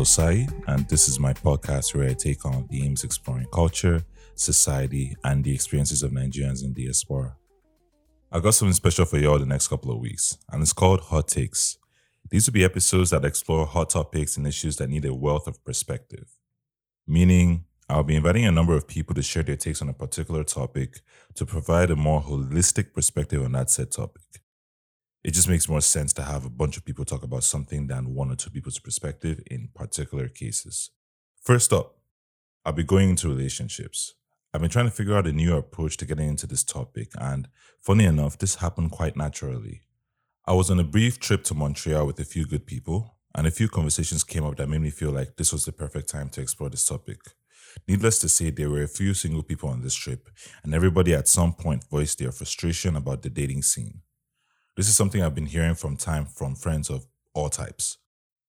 Osai, and this is my podcast where I take on themes exploring culture, society, and the experiences of Nigerians in diaspora. I got something special for y'all the next couple of weeks, and it's called Hot Takes. These will be episodes that explore hot topics and issues that need a wealth of perspective. Meaning, I'll be inviting a number of people to share their takes on a particular topic to provide a more holistic perspective on that said topic it just makes more sense to have a bunch of people talk about something than one or two people's perspective in particular cases. First up, I'll be going into relationships. I've been trying to figure out a new approach to getting into this topic, and funny enough, this happened quite naturally. I was on a brief trip to Montreal with a few good people, and a few conversations came up that made me feel like this was the perfect time to explore this topic. Needless to say, there were a few single people on this trip, and everybody at some point voiced their frustration about the dating scene. This is something I've been hearing from time from friends of all types,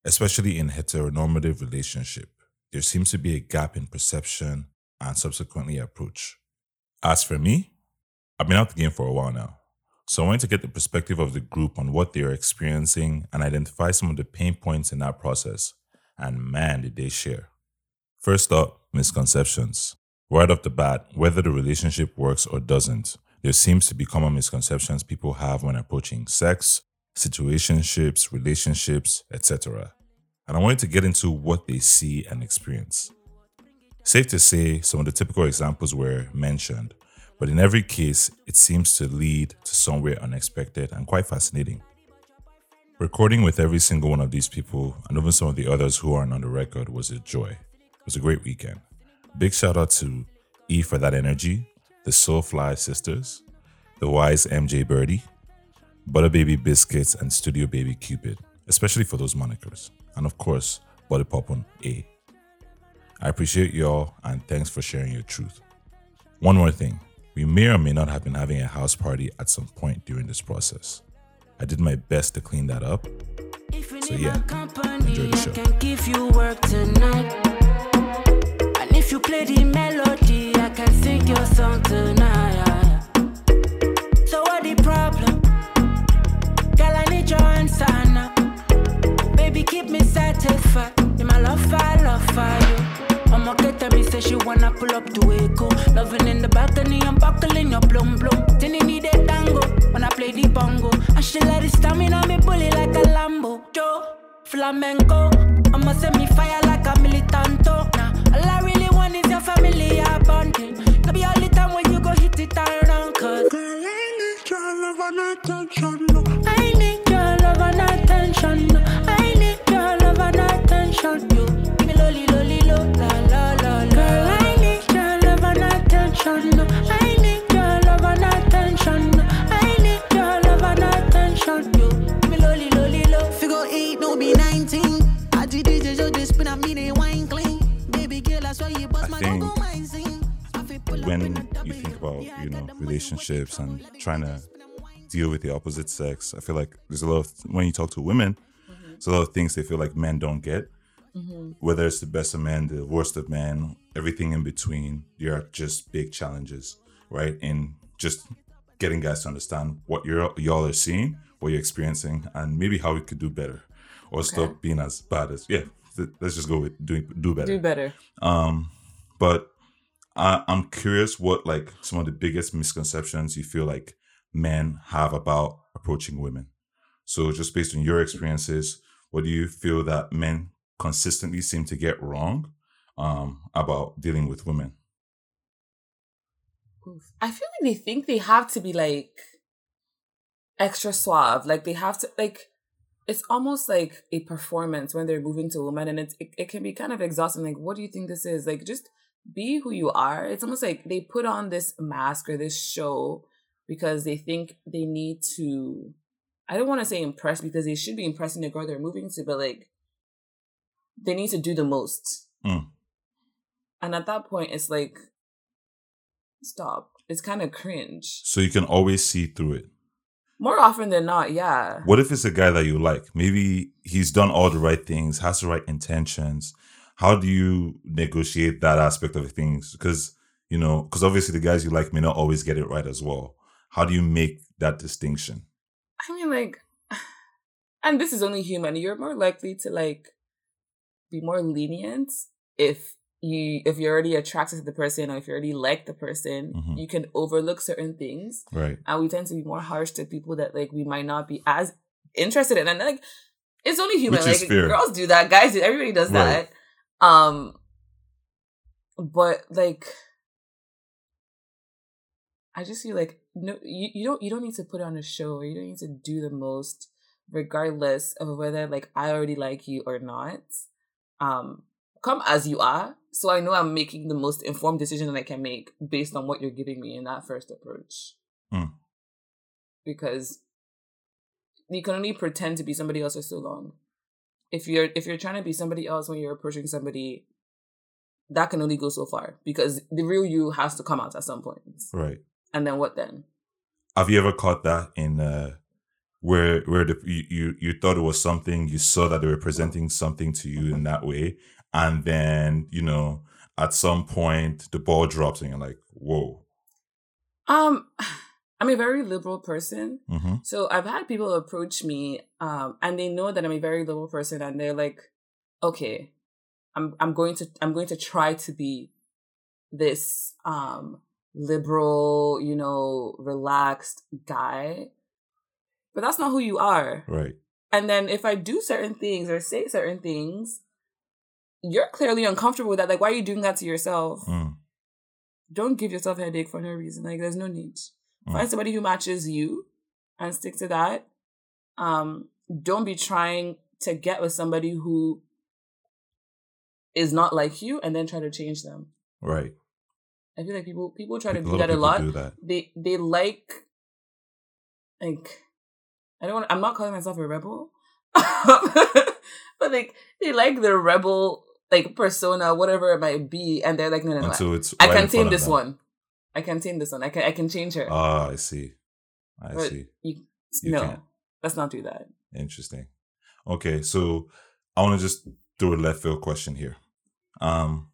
especially in heteronormative relationship. There seems to be a gap in perception and subsequently approach. As for me, I've been out the game for a while now. So I wanted to get the perspective of the group on what they're experiencing and identify some of the pain points in that process. And man, did they share. First up, misconceptions. Right off the bat, whether the relationship works or doesn't, there seems to be common misconceptions people have when approaching sex, situationships, relationships, etc. And I wanted to get into what they see and experience. Safe to say, some of the typical examples were mentioned, but in every case, it seems to lead to somewhere unexpected and quite fascinating. Recording with every single one of these people, and even some of the others who aren't on the record, was a joy. It was a great weekend. Big shout out to E for that energy, the Soulfly Sisters, the Wise MJ Birdie, Butter Baby Biscuits, and Studio Baby Cupid, especially for those monikers. And of course, Body Popon A. I appreciate y'all and thanks for sharing your truth. One more thing we may or may not have been having a house party at some point during this process. I did my best to clean that up. So, yeah, enjoy the show. Can sing your song tonight. So what the problem? Girl, I need your answer now. Baby, keep me satisfied. In my love, I love you. I'ma get me say she wanna pull up to Echo. Loving in the balcony, I'm buckling your blum blum. Then you need a tango when I play the bongo. And she let it stamina me bully like a Lambo. Joe, flamenco. I'ma send me fire like a militanto. Nah, all I really want is your family bonding. No be all the time when you go hit it around, cause Girl, I need your love and attention, no. Relationships and trying to deal with the opposite sex, I feel like there's a lot of when you talk to women, mm-hmm. there's a lot of things they feel like men don't get. Mm-hmm. Whether it's the best of men, the worst of men, everything in between, there are just big challenges, right? In just getting guys to understand what you're y'all are seeing, what you're experiencing, and maybe how we could do better, or okay. stop being as bad as yeah. Let's just go with doing do better. Do better. Um, but I, I'm curious what like some of the biggest misconceptions you feel like men have about approaching women. So just based on your experiences, what do you feel that men consistently seem to get wrong um, about dealing with women? I feel like they think they have to be like extra suave, like they have to like it's almost like a performance when they're moving to women, and it's it, it can be kind of exhausting. Like, what do you think this is? Like, just be who you are. It's almost like they put on this mask or this show because they think they need to. I don't want to say impress because they should be impressing the girl they're moving to, but like they need to do the most. Mm. And at that point, it's like, stop. It's kind of cringe. So you can always see through it. More often than not, yeah. What if it's a guy that you like? Maybe he's done all the right things, has the right intentions, how do you negotiate that aspect of things? Because you know, because obviously the guys you like may not always get it right as well. How do you make that distinction? I mean, like, and this is only human, you're more likely to like be more lenient if you if you're already attracted to the person or if you already like the person, Mhm. you can overlook certain things. Right. And we tend to be more harsh to people that like we might not be as interested in. And like it's only human. Which like girls do that, guys do everybody does Right. that. Um but like I just feel like no you, you don't you don't need to put on a show or you don't need to do the most regardless of whether like I already like you or not. Um come as you are. So I know I'm making the most informed decision that I can make based on what you're giving me in that first approach. Hmm. Because you can only pretend to be somebody else for so long. If you're if you're trying to be somebody else when you're approaching somebody, that can only go so far because the real you has to come out at some point. Right. And then what then? Have you ever caught that in uh where where the you, you you thought it was something, you saw that they were presenting something to you in that way, and then, you know, at some point the ball drops and you're like, whoa. Um I'm a very liberal person. Mm-hmm. So I've had people approach me, um, and they know that I'm a very liberal person, and they're like, "Okay, I'm I'm going to I'm going to try to be this um liberal, you know, relaxed guy." But that's not who you are. Right. And then if I do certain things or say certain things, you're clearly uncomfortable with that. Like, why are you doing that to yourself? Mm. Don't give yourself a headache for no reason. Like, there's no need. Mm. Find somebody who matches you and stick to that. Um, don't be trying to get with somebody who is not like you and then try to change them. Right. I feel like people people try to do that a lot. that. They they like like I don't want I'm not calling myself a rebel. but like they like the rebel like persona, whatever it might be, and they're like, no, no, no. I right can tame this them. one. I can tame this one. I can I can change her. Ah, I see. I But see. You, You no, can't. let's not do that. Interesting. Okay, so I want to just throw a left field question here. Um,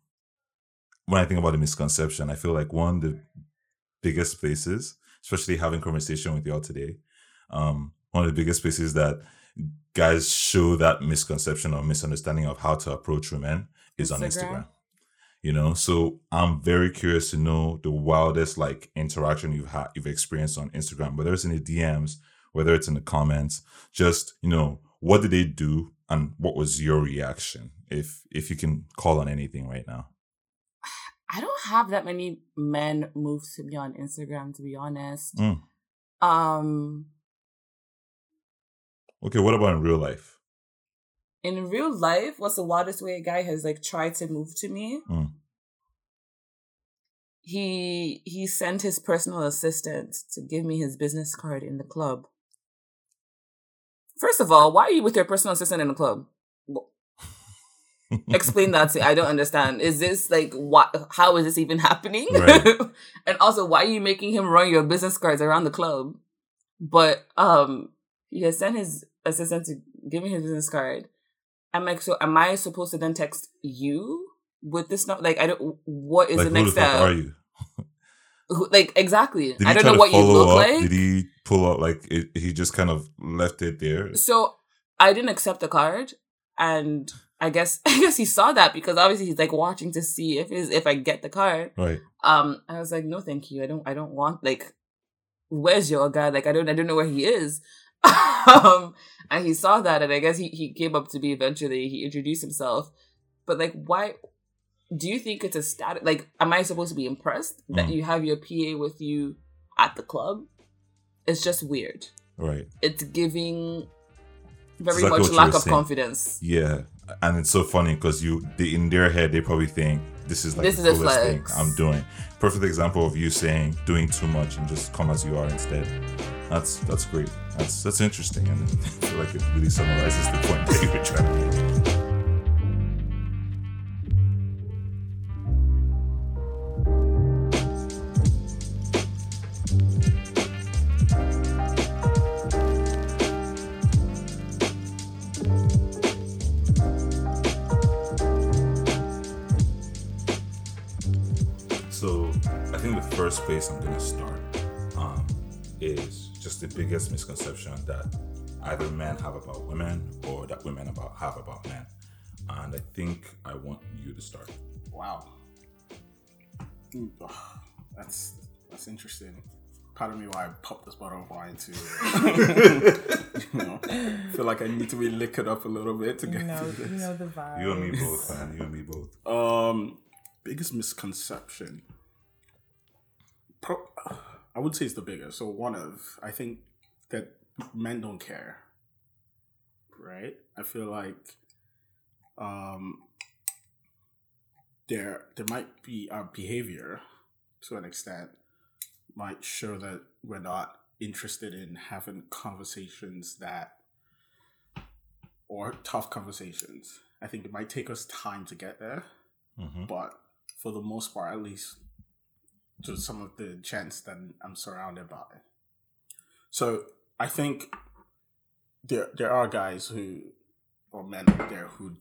when I think about the misconception, I feel like one of the biggest places, especially having conversation with y'all today, um, one of the biggest places that guys show that misconception or misunderstanding of how to approach women is on Instagram? You know, so I'm very curious to know the wildest like interaction you've had, you've experienced on Instagram, whether it's in the DMs, whether it's in the comments, just you know, what did they do and what was your reaction? If if you can call on anything right now. I don't have that many men move to me on Instagram, to be honest. Mm. Um, Okay, what about in real life? In real life, what's the wildest way a guy has like tried to move to me? Mm. He he sent his personal assistant to give me his business card in the club. First of all, why are you with your personal assistant in the club? Explain that to me. I don't understand. Is this like what how is this even happening? Right. and also why are you making him run your business cards around the club? But um he has sent his assistant to give me his business card. I'm like, so am I supposed to then text you with this not like I don't what is like the next the step? are you? Who- Like exactly. I don't know what you look up? like. Did he pull out like it, he just kind of left it there? So I didn't accept the card, and I guess I guess he saw that because obviously he's like watching to see if his if I get the card. Right. Um, I was like, no, thank you. I don't. I don't want like. Where's your guy? Like, I don't. I don't know where he is. um, and he saw that, and I guess he he came up to me eventually. He introduced himself, but like, why? Do you think it's a status? Like, am I supposed to be impressed that Mm. you have your PA with you at the club? It's just weird Right. it's giving very Exactly much lack of saying. confidence. Yeah, and it's so funny because you, they, in their head, they probably think this is like This the is coolest thing. I'm doing. Perfect example of you saying doing too much and just come as you are instead. That's that's great. That's that's interesting, and I feel like it really summarizes the point that you were trying to make. So I think the first place I'm gonna start um, is just the biggest misconception that either men have about women or that women about have about men. And I think I want you to start. Wow. That's that's interesting. Part of me why I popped this bottle of wine to you know, feel like I need to be liquored up a little bit to You get know, through you know the vibe. You and me both, man. You and me both. Um, biggest misconception. Pro- I would say it's the biggest. So one of I think that men don't care. Right. I feel like um there there might be our behavior to an extent might show that we're not interested in having conversations that or tough conversations. I think it might take us time to get there hmm but for the most part, at least to some of the chants that I'm surrounded by. So I think there there are guys who or men out there who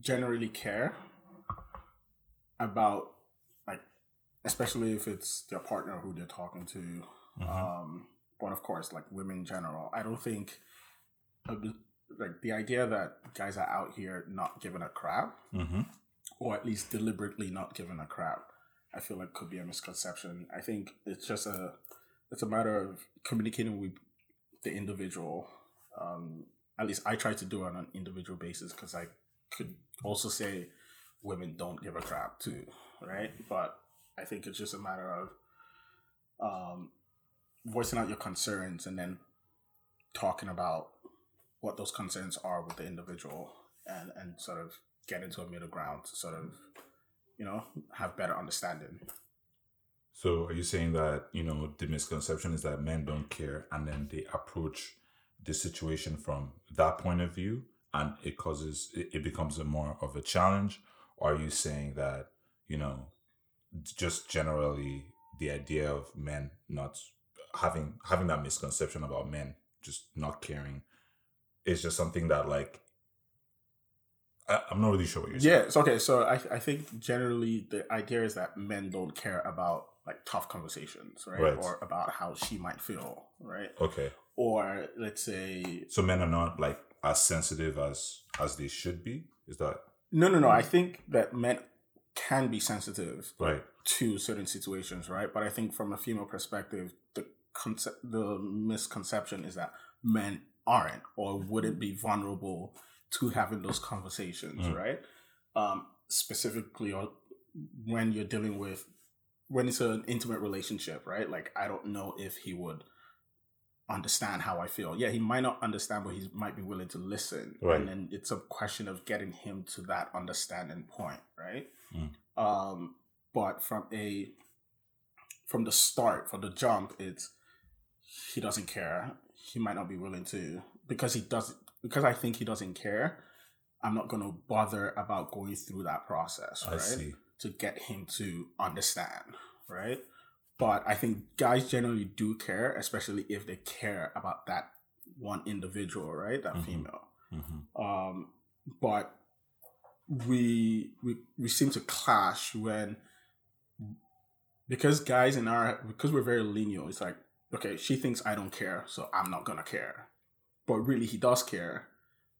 generally care about like especially if it's their partner who they're talking to Mhm. um but of course like women in general i don't think uh, like the idea that guys are out here not giving a crap hmm or at least deliberately not giving a crap i feel like could be a misconception. I think it's just a it's a matter of communicating with the individual. Um at least i try to do it on an individual basis because i could also say women don't give a crap too right? But i think it's just a matter of um voicing out your concerns and then talking about what those concerns are with the individual and and sort of get into a middle ground to sort of you know have better understanding So are you saying that, you know, the misconception is that men don't care and then they approach the situation from that point of view and it causes it, becomes a more of a challenge? Or are you saying that, you know, just generally the idea of men not having having that misconception about men just not caring is just something that like I, I'm not really sure what you're saying. yeah it's okay so I, I think generally the idea is that men don't care about like tough conversations right, Right. or about how she might feel right Okay. or let's say So men are not like as sensitive as as they should be. Is that no no no i think that men can be sensitive right? to certain situations, right? But I think from a female perspective, the concept, the misconception is that men aren't or wouldn't be vulnerable to having those conversations, Mm. right? Um, specifically, or when you're dealing with when it's an intimate relationship, right? Like I don't know if he would understand how I feel. Yeah, he might not understand, but he might be willing to listen. Right. And then it's a question of getting him to that understanding point, right? Mm. Um, but from a from the start, from the jump, it's he doesn't care. He might not be willing to because he doesn't because I think he doesn't care. I'm not going to bother about going through that process, right? To get him to understand, right? But I think guys generally do care, especially if they care about that one individual, right? That Mhm. female. hmm Um, but we we we seem to clash when because guys in our because we're very lineal. It's like okay, she thinks I don't care, so I'm not gonna care, but really he does care.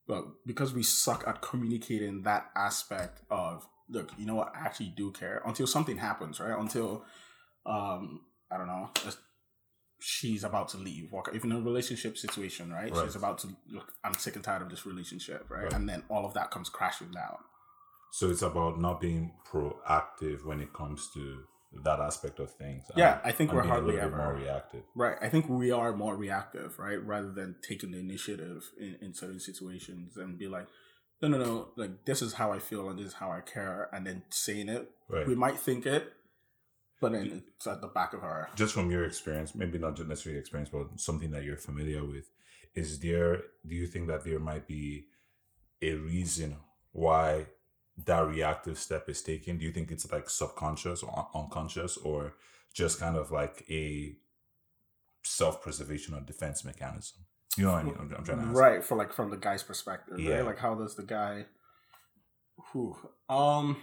But because we suck at communicating that aspect of look, you know what, I actually do care until something happens, right? Until um, I don't know. She's about to leave, or even in a relationship situation, right? Right. She's about to look. I'm sick and tired of this relationship, right? Right. And then all of that comes crashing down. So it's about not being proactive when it comes to that aspect of things. Yeah, and- I think we're hardly ever- more reactive. Right. I think we are more reactive, right? Rather than taking the initiative in, in certain situations and be like, no, no, no, like this is how I feel and this is how I care, and then saying it. Right. We might think it, but then it's at the back of our. just from your experience, maybe not just necessarily experience, but something that you're familiar with, is there, do you think that there might be a reason why that reactive step is taken? Do you think it's like subconscious or unconscious or just kind of like a self preservation or defense mechanism? You know what I mean? I'm, I'm trying to ask. Right, for like from the guy's perspective, Yeah. right? Like how does the guy who um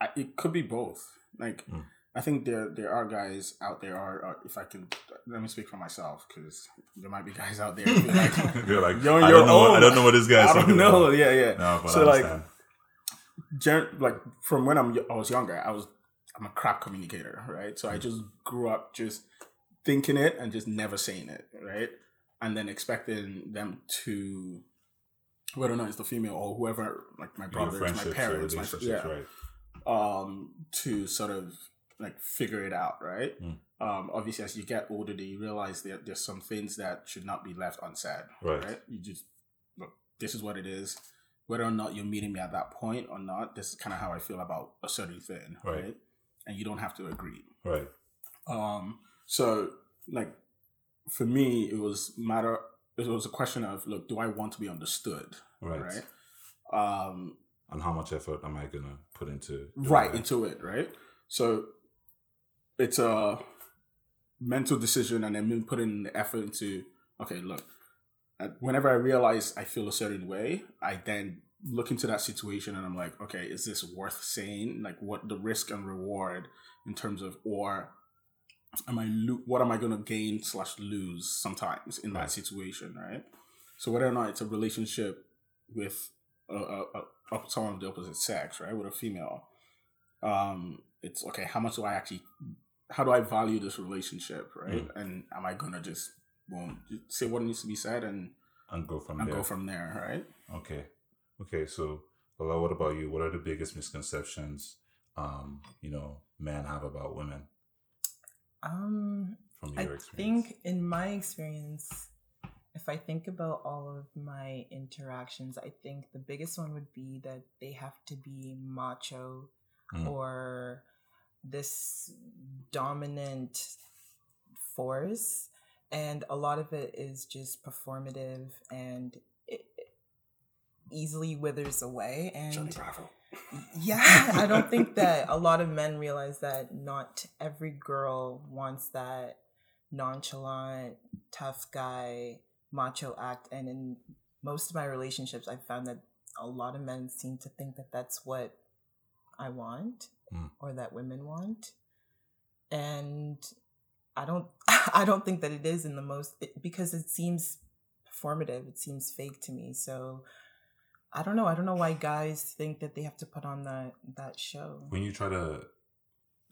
I, it could be both. Like Mm. I think there there are guys out there. Are, are if I can let me speak for myself because there might be guys out there. who Like, You're like, You're I don't know. What, I don't know what this guy's I don't talking know. about. Yeah, yeah. No, but So, like. Gen- like from when I'm I was younger, I was I'm a crap communicator, right? So I just grew up just thinking it and just never saying it, right? And then expecting them to whether or not it's the female or whoever, like my Your brothers, my parents, my yeah, right? um, to sort of like figure it out, right? Mm. Um, obviously, as you get older, you realize that there's some things that should not be left unsaid, Right. You just look, this is what it is. Whether or not you're meeting me at that point or not, this is kind of how I feel about a certain thing, Right. right? And you don't have to agree. Right. Um, so like for me, it was matter. It was a question of look, do I want to be understood, Right. right? Um, And how much effort am I gonna put into right that? into it right so it's a mental decision and then putting the effort into okay look whenever i realize i feel a certain way i then look into that situation and i'm like okay is this worth saying? Like what the risk and reward in terms of or am i lo- what am i going to gain slash lose sometimes in that situation right? So whether or not it's a relationship with a, a, a, someone of the opposite sex right with a female um it's okay how much do i actually how do i value this relationship right? And am i gonna just boom just say what needs to be said and and go from and there. go from there right Okay. Okay. So, Ola, what about you? What are the biggest misconceptions, um, you know, men have about women Um, from I your experience? think in my experience, if I think about all of my interactions, I think the biggest one would be that they have to be macho Mm. or this dominant force. And a lot of it is just performative and it easily withers away. johnny And bravo yeah, I don't think that a lot of men realize that not every girl wants that nonchalant, tough guy, macho act. And in most of my relationships, I've found that a lot of men seem to think that that's what I want Mm. or that women want. And I don't, I don't think that it is in the most because it seems performative. It seems fake to me. So I don't know. I don't know why guys think that they have to put on that that show. when you try to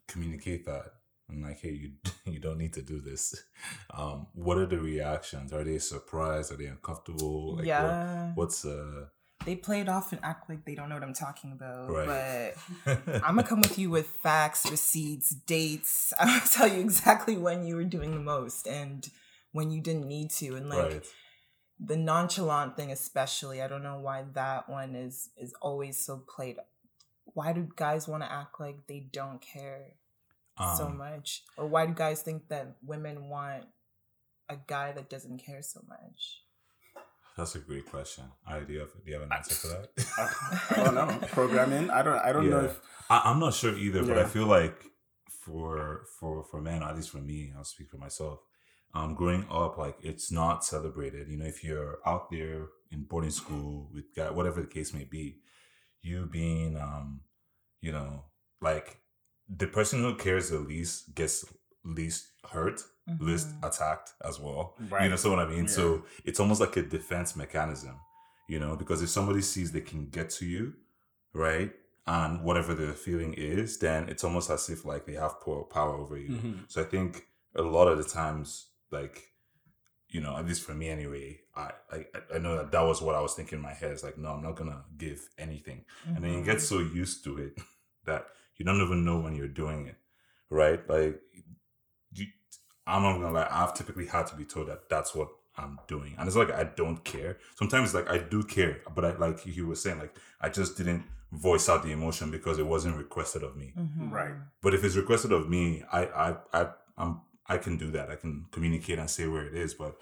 communicate that, I'm like, hey, you you don't need to do this. Um, what are the reactions? Are they surprised? Are they uncomfortable? Like, yeah, What, what's uh? They play it off and act like they don't know what I'm talking about. Right. But I'm gonna come with you with facts, receipts, dates. I'm gonna tell you exactly when you were doing the most and when you didn't need to. And like right. the nonchalant thing, especially, I don't know why that one is is always so played. Why do guys want to act like they don't care so Um, much, or why do guys think that women want a guy that doesn't care so much? That's a great question. I do you have do you have an answer for that? I, I don't know programming i don't i don't know if I, I'm not sure either, but I feel like for for for men, at least for me, I'll speak for myself. Um, growing up, like it's not celebrated. You know, if you're out there in boarding school with guy, whatever the case may be, you being um, you know, like the person who cares the least gets least hurt, least Mhm. attacked as well. Right. You know, so what I mean. Yeah. So it's almost like a defense mechanism. You know, because if somebody sees they can get to you, right? And whatever their feeling is, then it's almost as if like they have power power over you. Mhm. So I think a lot of the times, like, you know, at least for me anyway, I I, I know that that was what I was thinking in my head. It's like, no, I'm not gonna give anything, and then you get Mhm. so used to it that you don't even know when you're doing it, right? Like, I'm not gonna lie, I've typically had to be told that that's what I'm doing, and it's like I don't care. Sometimes like I do care, but I like you were saying, like I just didn't voice out the emotion because it wasn't requested of me. Mhm. Right. But if it's requested of me, I I I I'm I can do that. I can communicate and say where it is. But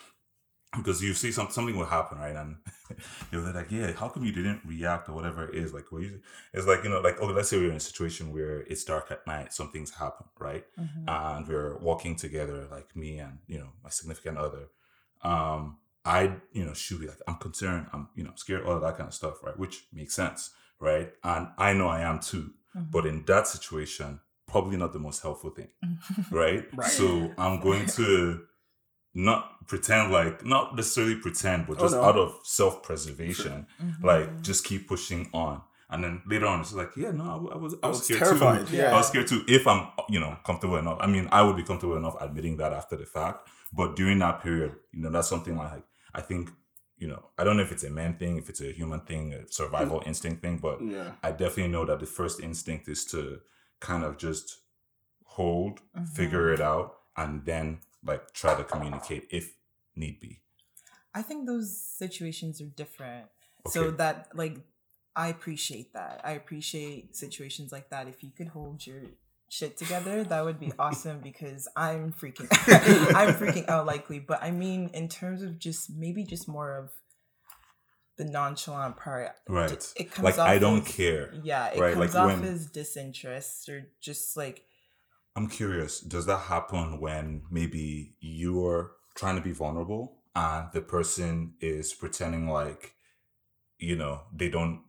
because you see some something will happen, right? And you're like, yeah, how come you didn't react or whatever it is? Like, what you, it's like you know, like okay, let's say we're in a situation where it's dark at night, something's happened, right? Mhm. and we're walking together, like me and you know my significant other. Um, I you know should be like I'm concerned, I'm you know scared, all of that kind of stuff, right? Which makes sense, right? And I know I am too. Mhm. But in that situation, probably not the most helpful thing, right? Right. So I'm going to not pretend like not necessarily pretend, but Oh, just no. out of self preservation, Mhm. like just keep pushing on. And then later on, it's like, yeah, no, I, I was, I I was was scared terrified. too. Yeah. I was scared too. If I'm, you know, comfortable enough. I mean, I would be comfortable enough admitting that after the fact. But during that period, you know, that's something like I think, you know, I don't know if it's a man thing, if it's a human thing, a survival instinct thing, but Yeah. I definitely know that the first instinct is to kind of just hold, Mhm. figure it out, and then like try to communicate if need be. I think those situations are different. So that like I appreciate that. I appreciate situations like that. If you could hold your shit together, that would be awesome because I'm freaking I'm freaking out likely. But I mean in terms of just maybe just more of the nonchalant part. Right. It comes Like off I don't as- care. Yeah, it Right, comes like off when- as disinterest or just like I'm curious, does that happen when maybe you're trying to be vulnerable and the person is pretending like, you know, they don't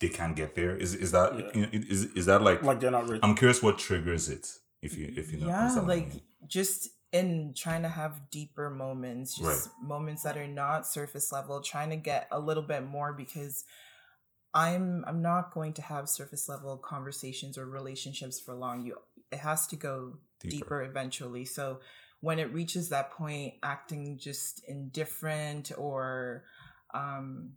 they can't get there? Is is that Yeah. you know, is is that like, Like they're not rich. I'm curious what triggers it if you if you know yeah understand I like mean. just in trying to have deeper moments just moments that are not surface level trying to get a little bit more because i'm i'm not going to have surface level conversations or relationships for long you it has to go Deeper. deeper, eventually so when it reaches that point acting just indifferent or um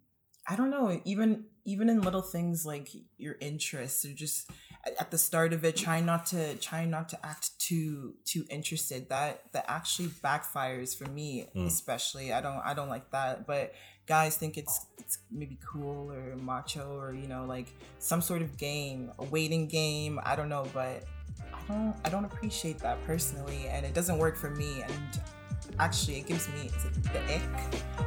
i don't know even even in little things like your interests or just at- the start of it trying not to trying not to act too too interested that that actually backfires for me Mm. especially i don't i don't like that but guys think it's it's maybe cool or macho or you know like some sort of game a waiting game i don't know but i don't i don't appreciate that personally and it doesn't work for me and actually it gives me the ick.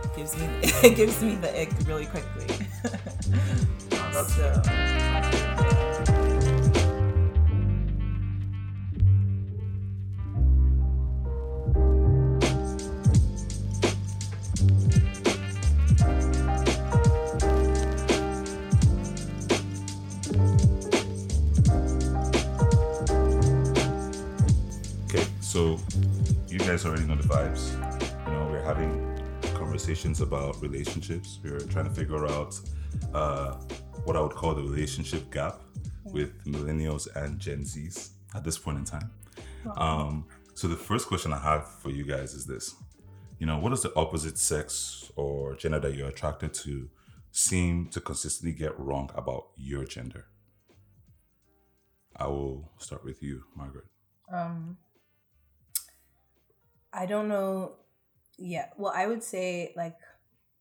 It gives me it gives me the ick really quickly. That's so guys already know the vibes. You know, we're having conversations about relationships. We're trying to figure out uh, what I would call the relationship gap with millennials and Gen Zs at this point in time. Um, so the first question I have for you guys is this: You know, what does the opposite sex or gender that you're attracted to seem to consistently get wrong about your gender? I will start with you, Margaret. Um, I don't know. Yeah, well, I would say like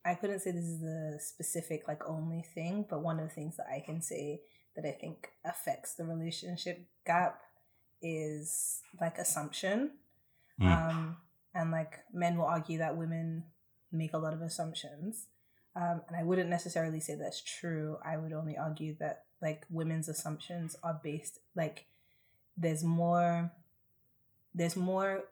I couldn't say this is the specific like only thing, but one of the things that I can say that I think affects the relationship gap is like assumption. Mm. Um, and like men will argue that women make a lot of assumptions. Um, and I wouldn't necessarily say that's true. I would only argue that like women's assumptions are based like there's more there's more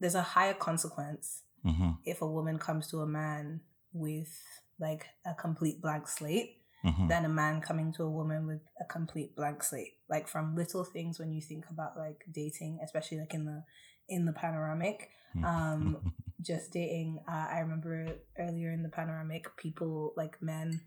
there's a higher consequence Mm-hmm. if a woman comes to a man with like a complete blank slate Mm-hmm. than a man coming to a woman with a complete blank slate like from little things when you think about like dating especially like in the in the panoramic Mm-hmm. um just dating uh, i remember earlier in the panoramic people like men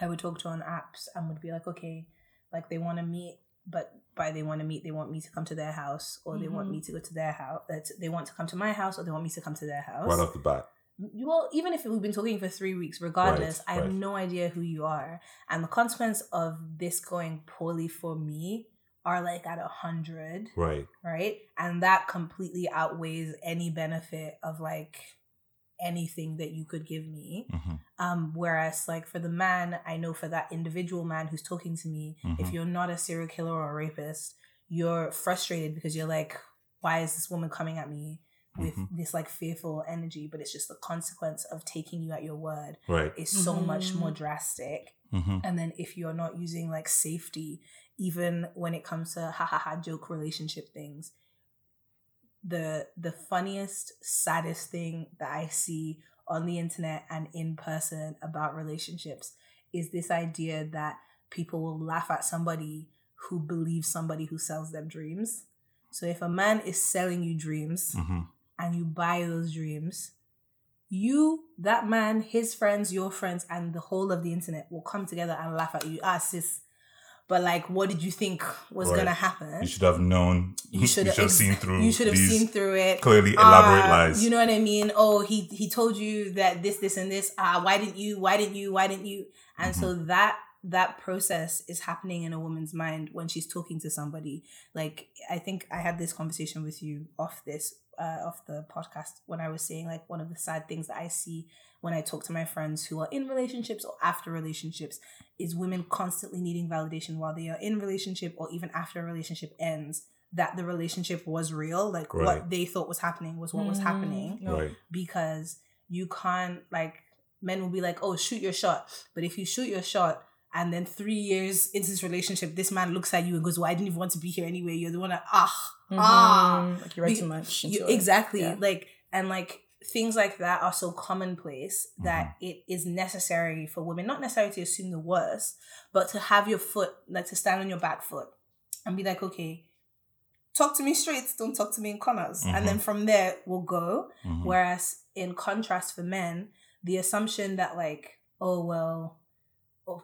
i would talk to on apps and would be like okay like they want to meet but by they want to meet they want me to come to their house or they want me mm-hmm. to go to their house uh, they want to come to my house or they want me to come to their house right off the bat. Mm, well, even if we've been talking for three weeks, regardless, Right, I have right. no idea who you are. And the consequence of this going poorly for me are like at a hundred, Right. right? And that completely outweighs any benefit of like anything that you could give me. Mm-hmm. Um, whereas like for the man, I know for that individual man who's talking to me, if Mhm. you're not a serial killer or a rapist, you're frustrated because you're like, why is this woman coming at me with Mhm. this like fearful energy? But it's just the consequence of taking you at your word Right. is so much Mhm. more drastic. Mm-hmm. And then if you're not using like safety, even when it comes to ha ha ha joke relationship things, the the funniest, saddest thing that I see on the internet and in person about relationships is this idea that people will laugh at somebody who believes somebody who sells them dreams. So if a man is selling you dreams hmm and you buy those dreams, you, that man, his friends, your friends, and the whole of the internet will come together and laugh at you. Ah, sis. But like, what did you think was Right. gonna happen? You should have known. You should have have seen through. You should have seen through it. clearly elaborate Ah, lies. You know what I mean? Oh, he he told you that this, this, and this. Ah, why didn't you? Why didn't you? Why didn't you? And so Mm-hmm. that that process is happening in a woman's mind when she's talking to somebody. Like I think I had this conversation with you off this uh, off the podcast when I was saying like one of the sad things that I see when I talk to my friends who are in relationships or after relationships is women constantly needing validation while they are in relationship or even after a relationship ends that the relationship was real like Right. what they thought was happening was what was Mm, happening right. because you can't like men will be like oh shoot your shot but if you shoot your shot and then three years into this relationship this man looks at you and goes well i didn't even want to be here anyway you're the one that ah ah Mhm. like you read Be- too much. you, exactly Yeah. like and like things like that are so commonplace that it is necessary for women not necessarily to assume the worst but to have your foot like to stand on your back foot and be like okay talk to me straight don't talk to me in corners and then from there we'll go. Mhm. whereas in contrast for men the assumption that like oh well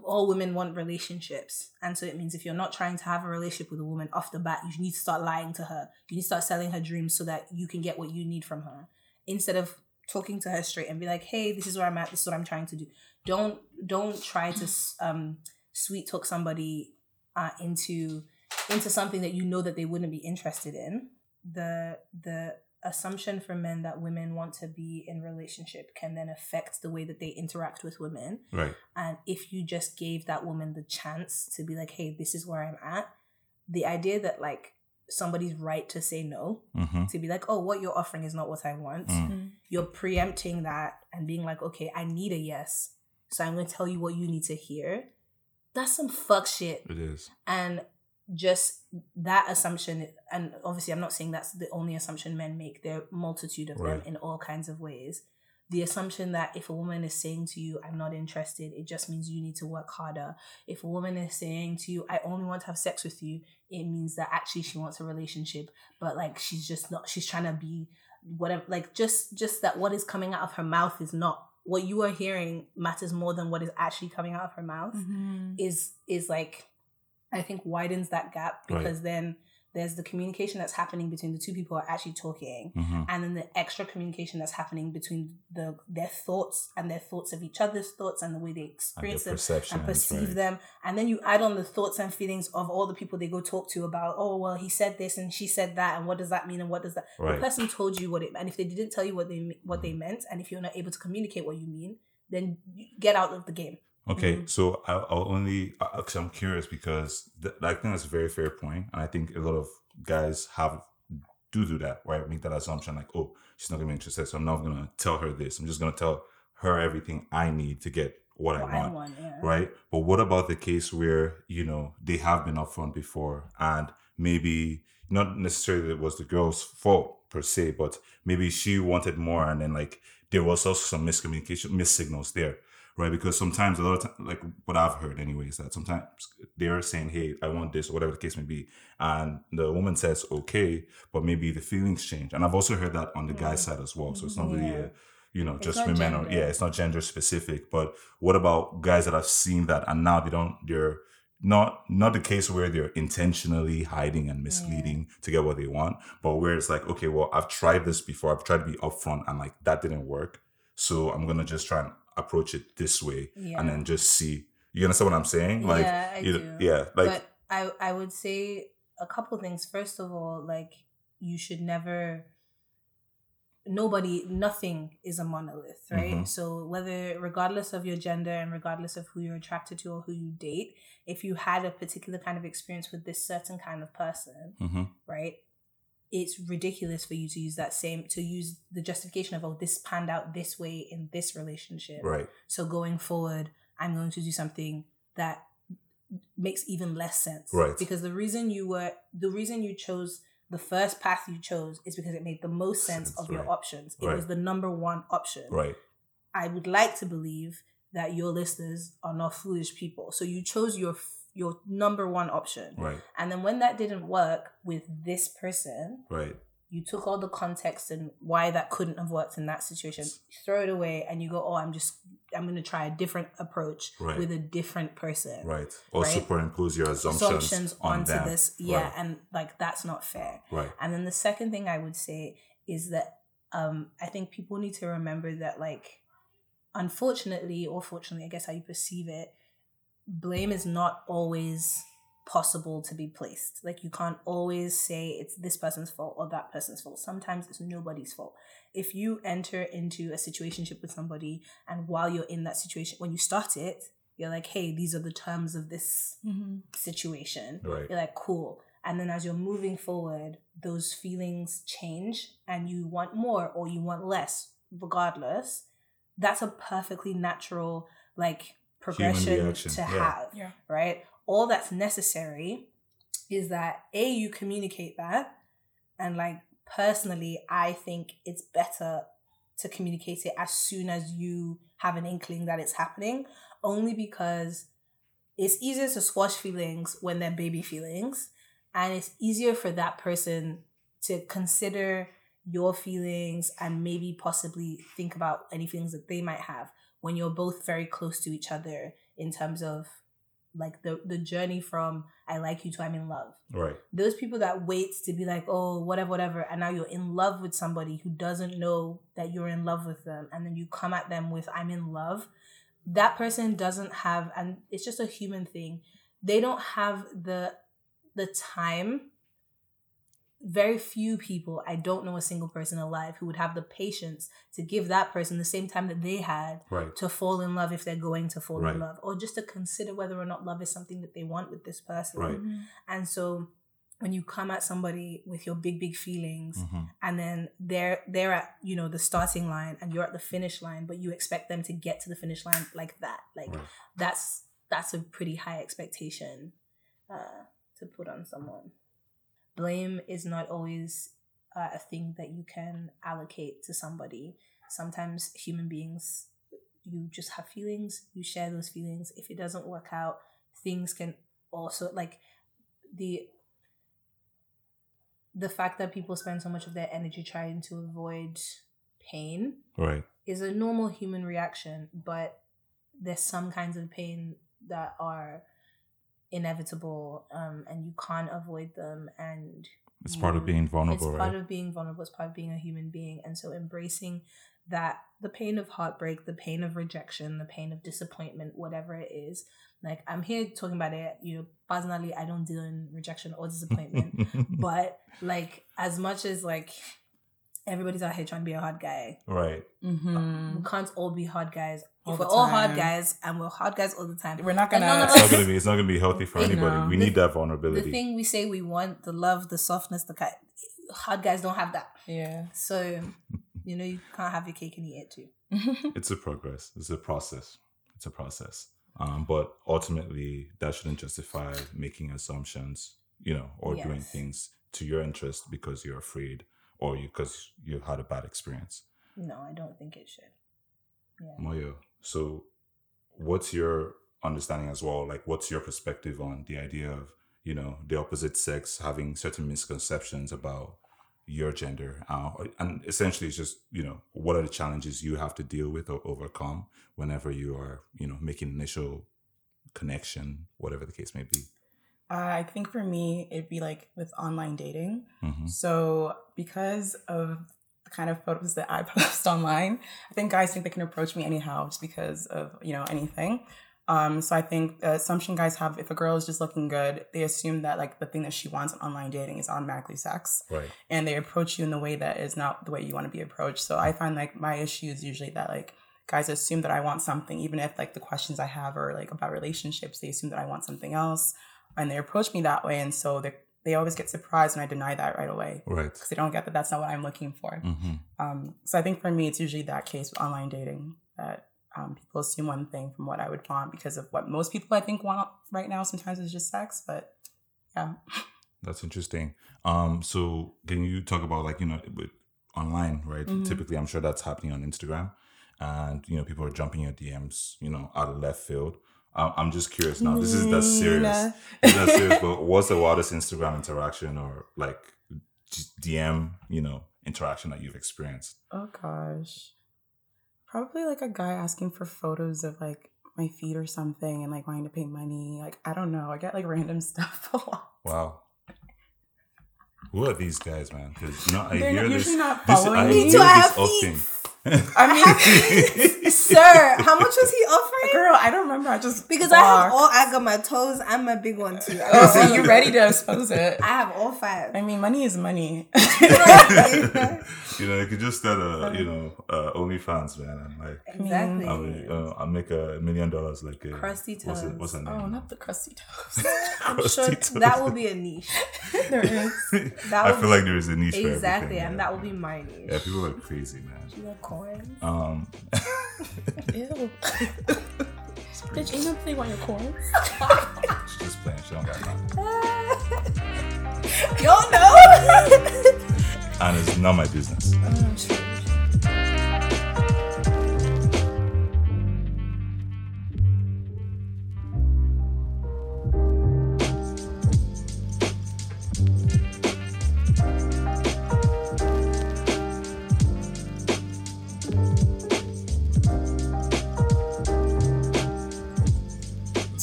all women want relationships. And so it means if you're not trying to have a relationship with a woman off the bat you need to start lying to her. You need to start selling her dreams so that you can get what you need from her instead of talking to her straight and be like hey this is where i'm at this is what i'm trying to do. Don't don't try to um sweet talk somebody uh, into into something that you know that they wouldn't be interested in. The the assumption for men that women want to be in relationship can then affect the way that they interact with women. Right. and if you just gave that woman the chance to be like hey this is where i'm at the idea that like somebody's right to say no hmm to be like oh what you're offering is not what i want. Mm. Mm. you're preempting that and being like okay i need a yes so i'm going to tell you what you need to hear. That's some fuck shit. It is. and just that assumption and obviously i'm not saying that's the only assumption men make. There are multitude of them in all kinds of ways the assumption that if a woman is saying to you i'm not interested it just means you need to work harder if a woman is saying to you i only want to have sex with you it means that actually she wants a relationship but like she's just not she's trying to be whatever like just just that what is coming out of her mouth is not what you are hearing matters more than what is actually coming out of her mouth Mhm. is is like I think widens that gap Right. because then there's the communication that's happening between the two people who are actually talking hmm and then the extra communication that's happening between the their thoughts and their thoughts of each other's thoughts and the way they experience the them and perceive them. And then you add on the thoughts and feelings of all the people they go talk to about oh well he said this and she said that and what does that mean and what does that the person told you what it and if they didn't tell you what they what they meant and if you're not able to communicate what you mean then get out of the game Okay, Mhm. so I, I'll only because I'm curious because th- I think that's a very fair point, and I think a lot of guys have do do that right, make that assumption like, oh, she's not gonna be interested, so I'm not gonna tell her this. I'm just gonna tell her everything I need to get what What I want. want, yeah. right? But what about the case where you know they have been upfront before, and maybe not necessarily it was the girl's fault per se, but maybe she wanted more, and then like there was also some miscommunication, missignals there, right? Because sometimes a lot of time, like what I've heard anyway, is that sometimes they're saying, "Hey, I want this," or whatever the case may be, and the woman says, "Okay," but maybe the feelings change, and I've also heard that on the guy mm-hmm. side as well. So it's not really a you know, It's just women or yeah, it's not gender specific. But what about guys that have seen that and now they don't they're not not the case where they're intentionally hiding and misleading to get what they want, but where it's like, okay, well, I've tried this before, I've tried to be upfront and like that didn't work. So I'm gonna just try and approach it this way Yeah. and then just see. You understand what I'm saying? Like yeah, I you do. yeah, like but I I would say a couple things. First of all, like you should never. Nobody, nothing is a monolith, right? Mhm. So whether, regardless of your gender and regardless of who you're attracted to or who you date, if you had a particular kind of experience with this certain kind of person, mhm, right? It's ridiculous for you to use that same to use the justification of oh this panned out this way in this relationship, right. so going forward, I'm going to do something that makes even less sense. Right. Because the reason you were the reason you chose the first path you chose is because it made the most sense Sense, of your right. options. It Right. was the number one option. Right. I would like to believe that your listeners are not foolish people. So you chose your your number one option. Right. And then when that didn't work with this person, Right. you took all the context and why that couldn't have worked in that situation, throw it away, and you go, "Oh, I'm just I'm going to try a different approach Right. with a different person." Right. Or Right. superimpose your assumptions, Assumptions on onto this, yeah, Right. and like that's not fair. Right. And then the second thing I would say is that um, I think people need to remember that, like, unfortunately or fortunately, I guess how you perceive it, blame is not always possible to be placed. Like, you can't always say it's this person's fault or that person's fault. Sometimes it's nobody's fault. If you enter into a situationship with somebody, and while you're in that situation, when you start it, you're like, hey, these are the terms of this mm-hmm. situation Right. you're like cool and then as you're moving forward those feelings change and you want more or you want less regardless that's a perfectly natural like progression to yeah. have Yeah. right all that's necessary is that a you communicate that and like personally i think it's better to communicate it as soon as you have an inkling that it's happening only because it's easier to squash feelings when they're baby feelings and it's easier for that person to consider your feelings and maybe possibly think about any feelings that they might have when you're both very close to each other in terms of like the the journey from I like you to I'm in love. Right. Those people that wait to be like, oh, whatever, whatever, and now you're in love with somebody who doesn't know that you're in love with them, and then you come at them with I'm in love. That person doesn't have, and it's just a human thing. They don't have the the time. Very few people, I don't know a single person alive who would have the patience to give that person the same time that they had Right. to fall in love if they're going to fall Right. in love or just to consider whether or not love is something that they want with this person Right. and so when you come at somebody with your big big feelings hmm and then they're they're at you know the starting line and you're at the finish line but you expect them to get to the finish line like that like Right. that's that's a pretty high expectation uh, to put on someone blame is not always uh, a thing that you can allocate to somebody sometimes human beings you just have feelings you share those feelings if it doesn't work out things can also like the the fact that people spend so much of their energy trying to avoid pain Right. is a normal human reaction, but there's some kinds of pain that are inevitable um, and you can't avoid them and It's part of being vulnerable, it's right? part of being vulnerable it's part of being a human being and so embracing that the pain of heartbreak the pain of rejection the pain of disappointment whatever it is like i'm here talking about it you know personally i don't deal in rejection or disappointment but like as much as like everybody's out here trying to be a hard guy right. Mm-hmm. we can't all be hard guys All if we're all hard guys and we're hard guys all the time We're not gonna. It's not gonna be. It's not gonna be healthy for anybody. know. we need that vulnerability. the vulnerability. thing we say we want the love the softness the kind hard guys don't have that yeah. so you know you can't have your cake and eat it too it's a progress. It's a process. It's a process. Um, but ultimately, that shouldn't justify making assumptions, you know, or doing things to your interest because you're afraid or you because you've had a bad experience. no i don't think it should yeah Moyo, so what's your understanding as well? Like, what's your perspective on the idea of, you know, the opposite sex having certain misconceptions about your gender? Uh, and essentially, it's just, you know, what are the challenges you have to deal with or overcome whenever you are, you know, making initial connection, whatever the case may be? Uh, I think for me, it'd be like with online dating. hmm So because of kind of photos that I post online, I think guys think they can approach me anyhow just because of you know anything. Um, so I think the assumption guys have if a girl is just looking good, they assume that like the thing that she wants in online dating is automatically sex, Right. and they approach you in the way that is not the way you want to be approached. So I find like my issue is usually that like guys assume that I want something, even if like the questions I have are like about relationships, they assume that I want something else, and they approach me that way, and so they they always get surprised when I deny that right away Right. because they don't get that that's not what I'm looking for. hmm Um, so I think for me, it's usually that case with online dating that um, people assume one thing from what I would want because of what most people I think want right now. Sometimes is just sex, but yeah. That's interesting. Um, so can you talk about like you know with online, right? Mhm. Typically, I'm sure that's happening on Instagram, and you know people are jumping your DMs, you know, out of left field. I'm, I'm just curious now. This is that serious. Is that serious. But what's the wildest Instagram interaction or like DM, you know, interaction that you've experienced? Oh gosh. Probably like a guy asking for photos of like my feet or something and like wanting to pay money. Like I don't know. I get like random stuff a lot. Wow. Who are these guys, man? Because you know, I They're hear not- this. usually not this following I me. hear this have often. feet. I mean, Sir, how much was he offering? girl, I don't remember. I just Because I have all I got my toes and my big one too. Oh, so you're ready to expose it? I have all five. I mean, money is money. you know, you could just start a, you know, uh, OnlyFans, man. I'm like, exactly. I'll, be- uh, I'll make a million dollars like a Crusty What's, it, toes. what's her name? oh, not the crusty toes. I'm Crusty sure toes. that will be a niche. there is. That I feel be- like there is a niche Exactly, everything, and yeah. that will be my niche. Yeah, people are crazy, man. You know, coins. Um, Ew. Bitch, ain't no play on your corns. she's just playing. She don't got nothing. Y'all know. And it's not my business. Oh,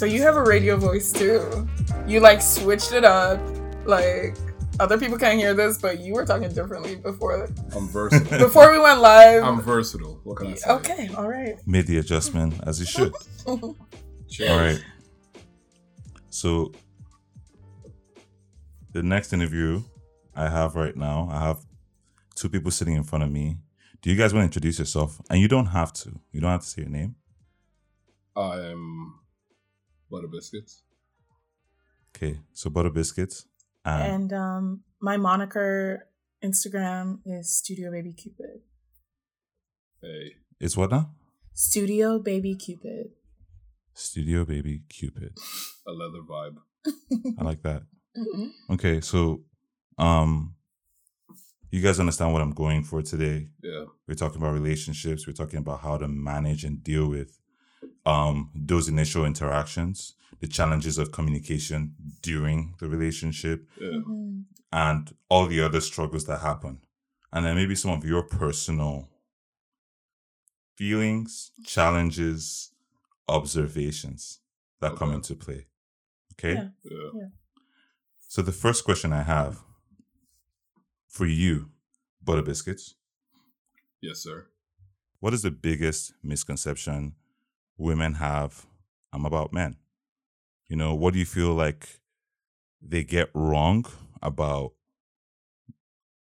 So you have a radio voice too. You like switched it up. Like other people can't hear this, but you were talking differently before I'm versatile. before we went live. I'm versatile. What can I say? okay, all right. Made the adjustment as he should. Cheers. All right. So the next interview I have right now, I have two people sitting in front of me. Do you guys want to introduce yourself? And you don't have to. You don't have to say your name. I am Butter Biscuits. Okay. So butter biscuits. And, And um, my moniker Instagram is Studio Baby Cupid. Hey, it's what now? Studio Baby Cupid. Studio Baby Cupid. a leather vibe. I like that. Mm-hmm. Okay, so um you guys understand what I'm going for today. Yeah. We're talking about relationships, we're talking about how to manage and deal with um those initial interactions, the challenges of communication during the relationship Yeah. and all the other struggles that happen. And then maybe some of your personal feelings, challenges, observations that come into play. Okay? Yeah. Yeah. So the first question I have for you, Butter Biscuits, Yes, sir. what is the biggest misconception women have um, about men? You know, what do you feel like they get wrong about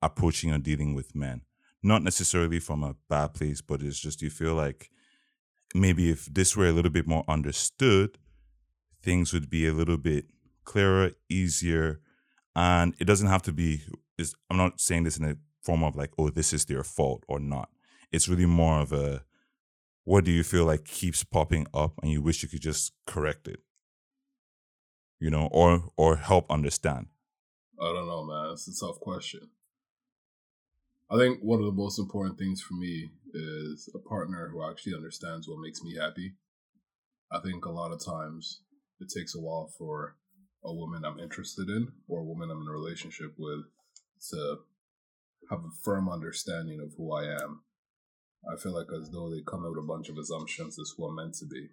approaching or dealing with men? Not necessarily from a bad place, but it's just you feel like maybe if this were a little bit more understood, things would be a little bit clearer, easier, and it doesn't have to be. Is I'm not saying this in a form of like, oh, this is their fault or not. It's really more of a, what do you feel like keeps popping up, and you wish you could just correct it, you know, or or help understand. I don't know, man. It's a tough question. I think one of the most important things for me is a partner who actually understands what makes me happy. I think a lot of times it takes a while for a woman I'm interested in or a woman I'm in a relationship with to have a firm understanding of who I am. I feel like as though they come out with a bunch of assumptions as who I'm meant to be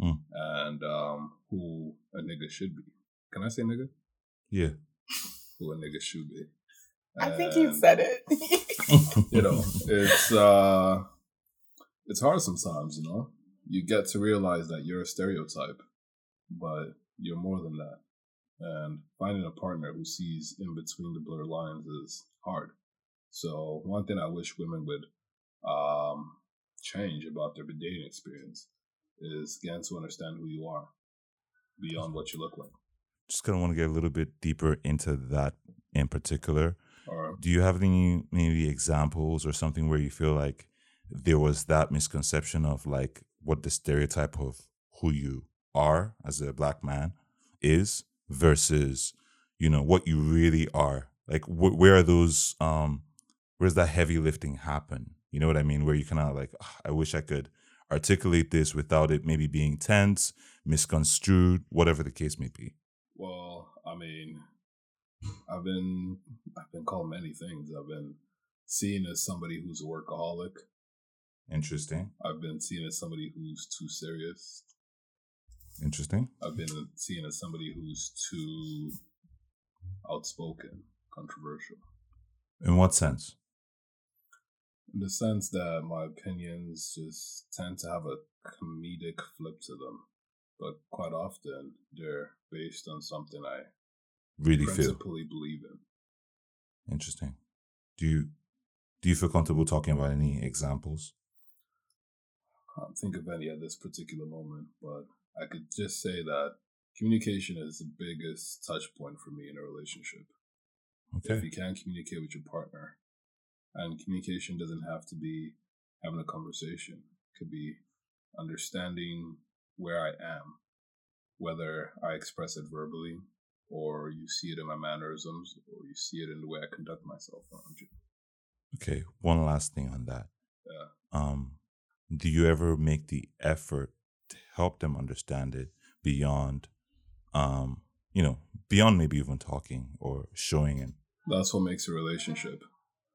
Mm. and um, who a nigga should be. Can I say nigga? Yeah. Who a nigga should be. I think you said it. you know, it's uh it's hard sometimes, you know. You get to realize that you're a stereotype, but you're more than that. And finding a partner who sees in between the blurred lines is hard. So one thing I wish women would um change about their dating experience is getting to understand who you are beyond what you look like. Just kind of want to get a little bit deeper into that in particular. Do you have any maybe examples or something where you feel like there was that misconception of like what the stereotype of who you are as a black man is versus you know what you really are? Like wh- where are those um where's that heavy lifting happen? You know what I mean? Where you kind of like "Ah, I wish I could articulate this without it maybe being tense, misconstrued, whatever the case may be? Well, I mean, I've been I've been called many things. I've been seen as somebody who's a workaholic. Interesting. I've been seen as somebody who's too serious. Interesting. I've been seen as somebody who's too outspoken, controversial. In what sense? In the sense that my opinions just tend to have a comedic flip to them, but quite often they're based on something I Really feel. believe in. Interesting. Do you do you feel comfortable talking about any examples? I can't think of any at this particular moment, but I could just say that communication is the biggest touch point for me in a relationship. Okay. If you can't communicate with your partner, and communication doesn't have to be having a conversation, it could be understanding where I am, whether I express it verbally, or you see it in my mannerisms, or you see it in the way I conduct myself around you. Okay. One last thing on that. Yeah. Um, do you ever make the effort to help them understand it beyond, um, you know, beyond maybe even talking or showing it? That's what makes a relationship.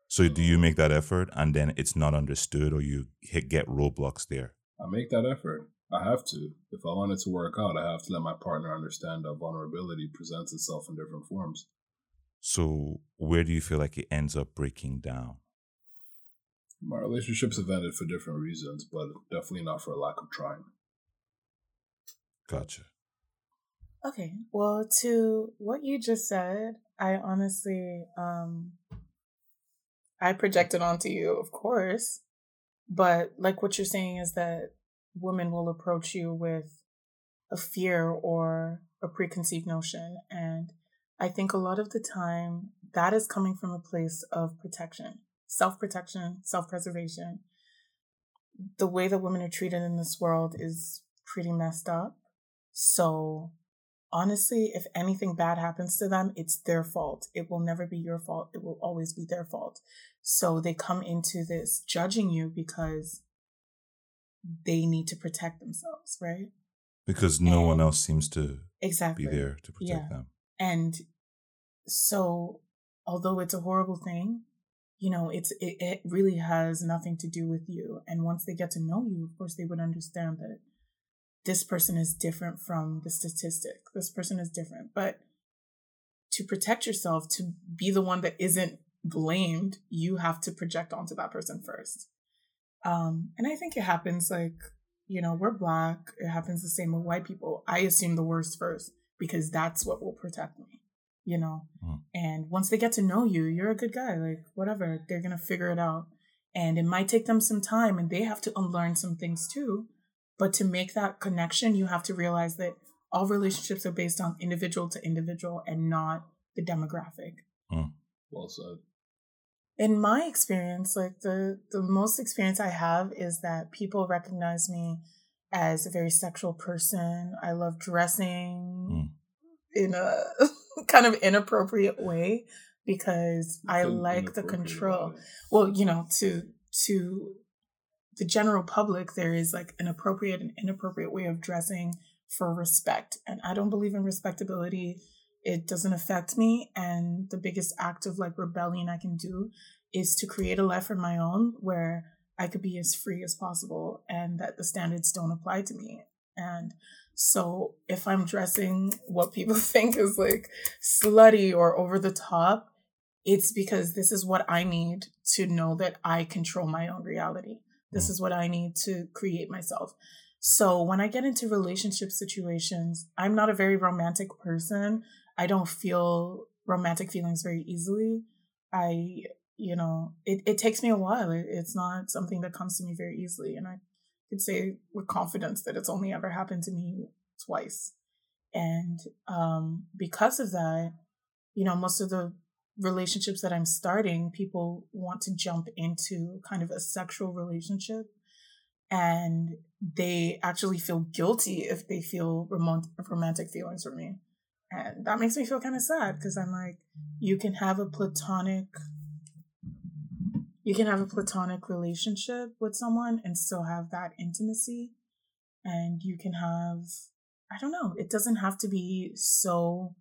So do you make that effort and then it's not understood or you hit, get roadblocks there? I make that effort. I have to. If I want it to work out, I have to let my partner understand that vulnerability presents itself in different forms. So where do you feel like it ends up breaking down? My relationships have ended for different reasons, but definitely not for a lack of trying. Gotcha. Okay. Well, to what you just said, I honestly, um, I projected onto you, of course, but like what you're saying is that women will approach you with a fear or a preconceived notion. And I think a lot of the time that is coming from a place of protection, self protection, self preservation. The way that women are treated in this world is pretty messed up. So, honestly, if anything bad happens to them, it's their fault. It will never be your fault. It will always be their fault. So, they come into this judging you because they need to protect themselves, right? Because no one else seems to Exactly. be there to protect Yeah. them. And so, although it's a horrible thing, you know, it's it, it really has nothing to do with you. And once they get to know you, of course, they would understand that this person is different from the statistic. This person is different. But to protect yourself, to be the one that isn't blamed, you have to project onto that person first. Um, and I think it happens like, you know, we're black. It happens the same with white people. I assume the worst first because that's what will protect me, you know? Mm. And once they get to know you, you're a good guy, like whatever, they're going to figure it out. And it might take them some time and they have to unlearn some things too. But to make that connection, you have to realize that all relationships are based on individual to individual and not the demographic Well said. in my experience like the the most experience i have is that people recognize me as a very sexual person i love dressing Mm. in a kind of inappropriate way because i Nothing like the control about it. well you know to to the general public there is like an appropriate and inappropriate way of dressing for respect. And i don't believe in respectability. It doesn't affect me. And the biggest act of like rebellion i can do is to create a life of my own where i could be as free as possible and that the standards don't apply to me. And so if i'm dressing what people think is like slutty or over the top it's because this is what I need to know that I control my own reality. This Mm. is what I need to create myself. So when I get into relationship situations, I'm not a very romantic person. I don't feel romantic feelings very easily. I, you know, it, it takes me a while. It, it's not something that comes to me very easily. And I could say with confidence that it's only ever happened to me twice. And um, because of that, you know, most of the relationships that I'm starting, people want to jump into kind of a sexual relationship and they actually feel guilty if they feel romant- romantic feelings for me. And that makes me feel kind of sad because I'm like, you can have a platonic you can have a platonic relationship with someone and still have that intimacy. And you can have, I don't know, it doesn't have to be so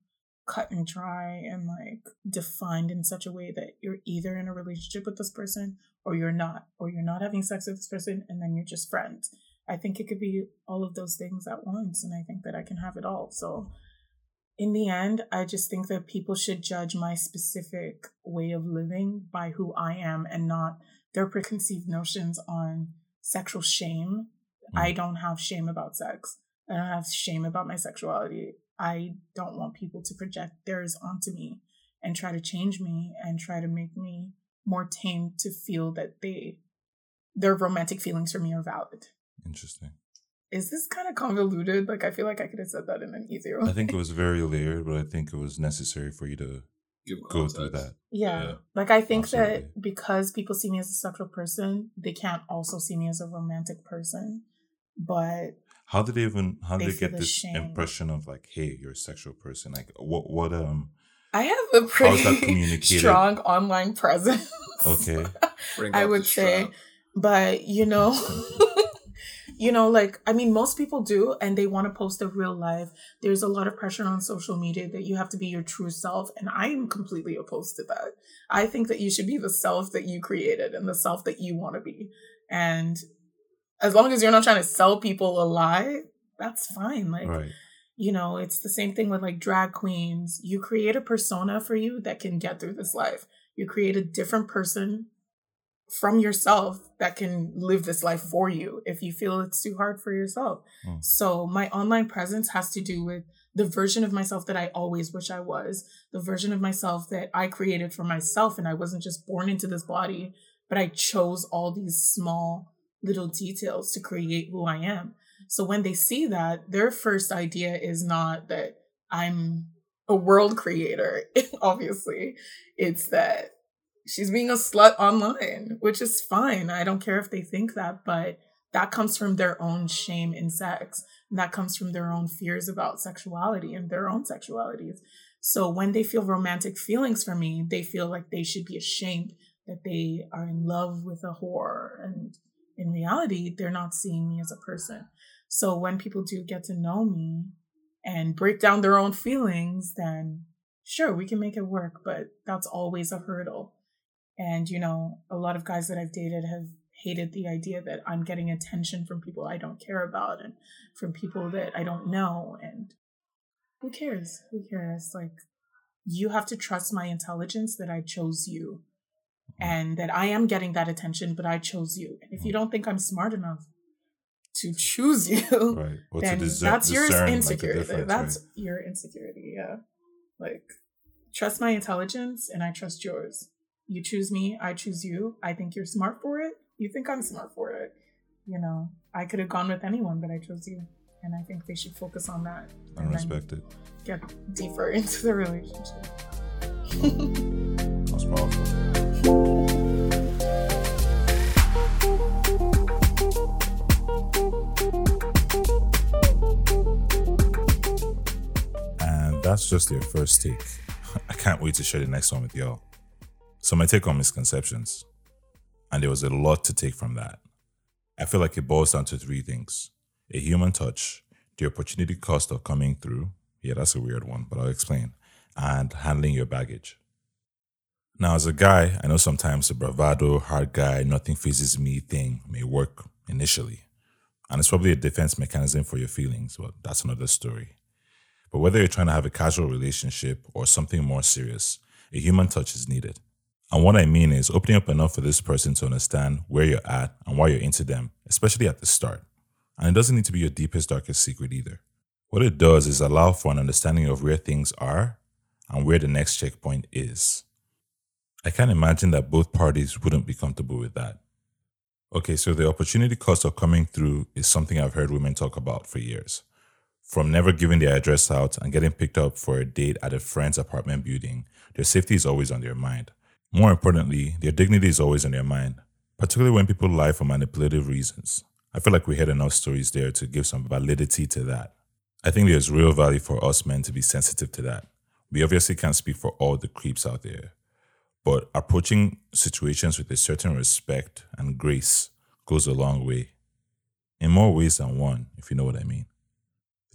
cut and dry and like defined in such a way that you're either in a relationship with this person or you're not, or you're not having sex with this person and then you're just friends. I think it could be all of those things at once. And I think that I can have it all. So, in the end, I just think that people should judge my specific way of living by who I am and not their preconceived notions on sexual shame. Mm. I don't have shame about sex. I don't have shame about my sexuality. I don't want people to project theirs onto me and try to change me and try to make me more tame to feel that they their romantic feelings for me are valid. Interesting. Is this kind of convoluted? Like I feel like I could have said that in an easier way. I think it was very layered, but I think it was necessary for you to Give go context. through that. Yeah. Yeah. Like I think Absolutely. that because people see me as a sexual person, they can't also see me as a romantic person. But How did they even how did they feel get this ashamed. impression of like, hey, you're a sexual person? Like what what um I have a How is pretty that communicated? strong online presence. Okay. I would say, strap. but you know, you know, like I mean, most people do, and they want to post their real life. There's a lot of pressure on social media that you have to be your true self, and I am completely opposed to that. I think that you should be the self that you created and the self that you want to be, and as long as you're not trying to sell people a lie, that's fine. Like right. you know, it's the same thing with like drag queens. You create a persona for you that can get through this life. You create a different person from yourself that can live this life for you if you feel it's too hard for yourself. Hmm. So, my online presence has to do with the version of myself that I always wish I was, the version of myself that I created for myself. And I wasn't just born into this body, but I chose all these small little details to create who I am. So when they see that, their first idea is not that I'm a world creator, obviously. It's that she's being a slut online, which is fine. I don't care if they think that, but that comes from their own shame in sex. And that comes from their own fears about sexuality and their own sexualities. So when they feel romantic feelings for me, they feel like they should be ashamed that they are in love with a whore. And in reality, they're not seeing me as a person. So when people do get to know me and break down their own feelings, then sure, we can make it work, but that's always a hurdle. And, you know, a lot of guys that I've dated have hated the idea that I'm getting attention from people I don't care about and from people that I don't know. And who cares? Who cares? Like, you have to trust my intelligence that I chose you Mm. and that I am getting that attention, but I chose you. And if you mm. don't think I'm smart enough to choose you, Right. Then discern, that's your discern, like, insecurity. that's right? your insecurity. Yeah. Like, trust my intelligence and I trust yours. You choose me, I choose you. I think you're smart for it. You think I'm smart for it. You know, I could have gone with anyone, but I chose you. And I think they should focus on that I and respect it. get deeper into the relationship. That's powerful. That's just your first take. I can't wait to share the next one with y'all. So, my take on misconceptions. And there was a lot to take from that. I feel like it boils down to three things a human touch, the opportunity cost of coming through. Yeah, that's a weird one, but I'll explain. And handling your baggage. Now, as a guy, I know sometimes the bravado, hard guy, nothing fazes me thing may work initially. And it's probably a defense mechanism for your feelings, but that's another story. But whether you're trying to have a casual relationship or something more serious, a human touch is needed. And what I mean is opening up enough for this person to understand where you're at and why you're into them, especially at the start. And it doesn't need to be your deepest, darkest secret either. What it does is allow for an understanding of where things are and where the next checkpoint is. I can't imagine that both parties wouldn't be comfortable with that. Okay, so the opportunity cost of coming through is something I've heard women talk about for years. From never giving their address out and getting picked up for a date at a friend's apartment building, their safety is always on their mind. More importantly, their dignity is always on their mind, particularly when people lie for manipulative reasons. I feel like we heard enough stories there to give some validity to that. I think there's real value for us men to be sensitive to that. We obviously can't speak for all the creeps out there. but approaching situations with a certain respect and grace goes a long way. In more ways than one, if you know what I mean.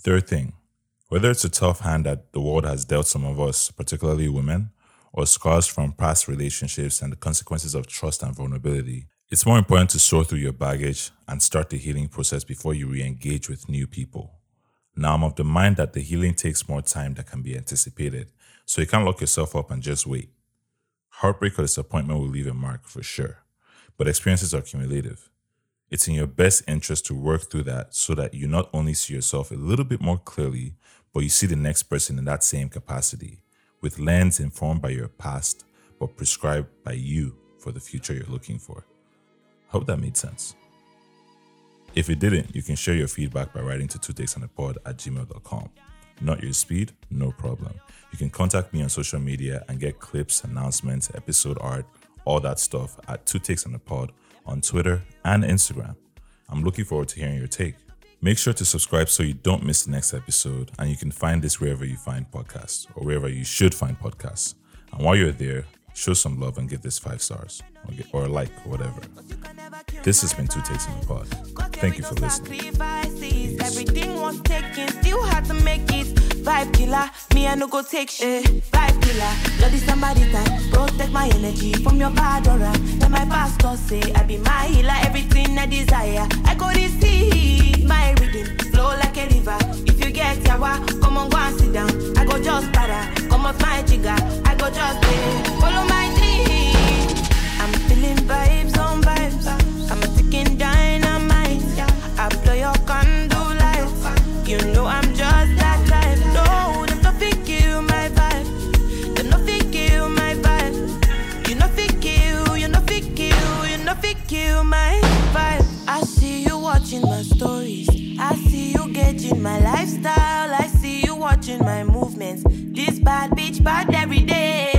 Third thing, whether it's a tough hand that the world has dealt some of us, particularly women, or scars from past relationships and the consequences of trust and vulnerability, it's more important to sort through your baggage and start the healing process before you re engage with new people. Now, I'm of the mind that the healing takes more time than can be anticipated, so you can't lock yourself up and just wait. Heartbreak or disappointment will leave a mark for sure, but experiences are cumulative. It's in your best interest to work through that so that you not only see yourself a little bit more clearly, but you see the next person in that same capacity, with lens informed by your past, but prescribed by you for the future you're looking for. Hope that made sense. If it didn't, you can share your feedback by writing to two takes on the pod at gmail.com. Not your speed, no problem. You can contact me on social media and get clips, announcements, episode art, all that stuff at two takes on the pod on Twitter and Instagram. I'm looking forward to hearing your take. Make sure to subscribe so you don't miss the next episode, and you can find this wherever you find podcasts or wherever you should find podcasts. And while you're there, show some love and give this five stars or, get, or a like or whatever. This has been Two Takes on the Pod. Thank you for listening. Everything was taken, still had to make it. Vibe killer, me no go take shit. Eh, vibe killer, somebody time. Protect my energy from your bad aura. My pastor say I be my healer, everything I desire. I go receive my reading, flow like a river. If you get come on go and sit down. I go just come my jigger. I go just pay, follow my dream. I'm feeling vibes. My stories. I see you gauging my lifestyle. I see you watching my movements. This bad bitch bad every day.